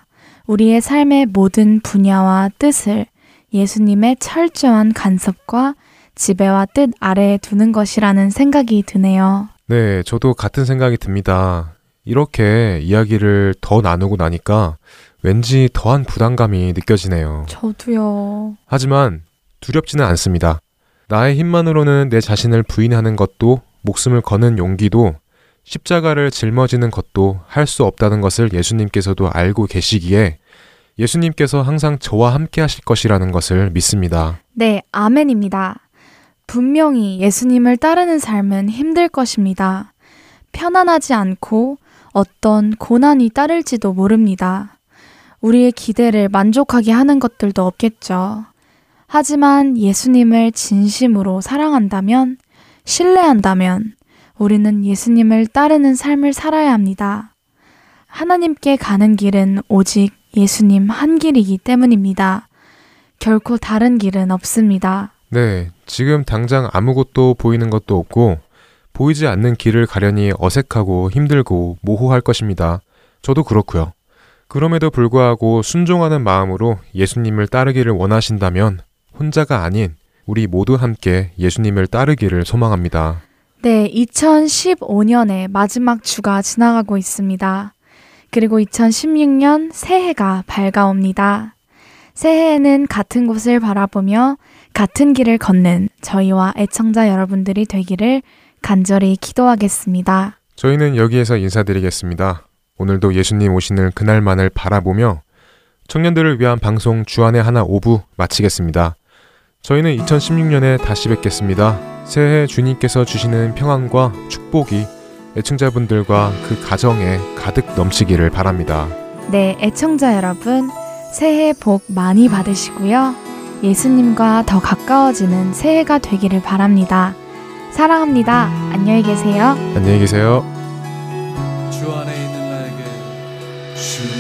우리의 삶의 모든 분야와 뜻을 예수님의 철저한 간섭과 지배와 뜻 아래에 두는 것이라는 생각이 드네요. 네, 저도 같은 생각이 듭니다. 이렇게 이야기를 더 나누고 나니까 왠지 더한 부담감이 느껴지네요. 저도요. 하지만 두렵지는 않습니다. 나의 힘만으로는 내 자신을 부인하는 것도 목숨을 거는 용기도 십자가를 짊어지는 것도 할 수 없다는 것을 예수님께서도 알고 계시기에 예수님께서 항상 저와 함께 하실 것이라는 것을 믿습니다. 네, 아멘입니다. 분명히 예수님을 따르는 삶은 힘들 것입니다. 편안하지 않고 어떤 고난이 따를지도 모릅니다. 우리의 기대를 만족하게 하는 것들도 없겠죠. 하지만 예수님을 진심으로 사랑한다면, 신뢰한다면, 우리는 예수님을 따르는 삶을 살아야 합니다. 하나님께 가는 길은 오직 예수님 한 길이기 때문입니다. 결코 다른 길은 없습니다. 네, 지금 당장 아무것도 보이는 것도 없고 보이지 않는 길을 가려니 어색하고 힘들고 모호할 것입니다. 저도 그렇고요. 그럼에도 불구하고 순종하는 마음으로 예수님을 따르기를 원하신다면 혼자가 아닌 우리 모두 함께 예수님을 따르기를 소망합니다. 네, 2015년의 마지막 주가 지나가고 있습니다. 그리고 2016년 새해가 밝아옵니다. 새해에는 같은 곳을 바라보며 같은 길을 걷는 저희와 애청자 여러분들이 되기를 간절히 기도하겠습니다. 저희는 여기에서 인사드리겠습니다. 오늘도 예수님 오시는 그날만을 바라보며 청년들을 위한 방송 주안의 하나 오부 마치겠습니다. 저희는 2016년에 다시 뵙겠습니다. 새해 주님께서 주시는 평안과 축복이 애청자분들과 그 가정에 가득 넘치기를 바랍니다. 네, 애청자 여러분, 새해 복 많이 받으시고요. 예수님과 더 가까워지는 새해가 되기를 바랍니다. 사랑합니다. 안녕히 계세요. 안녕히 계세요. 주 안에 있는 나에게 주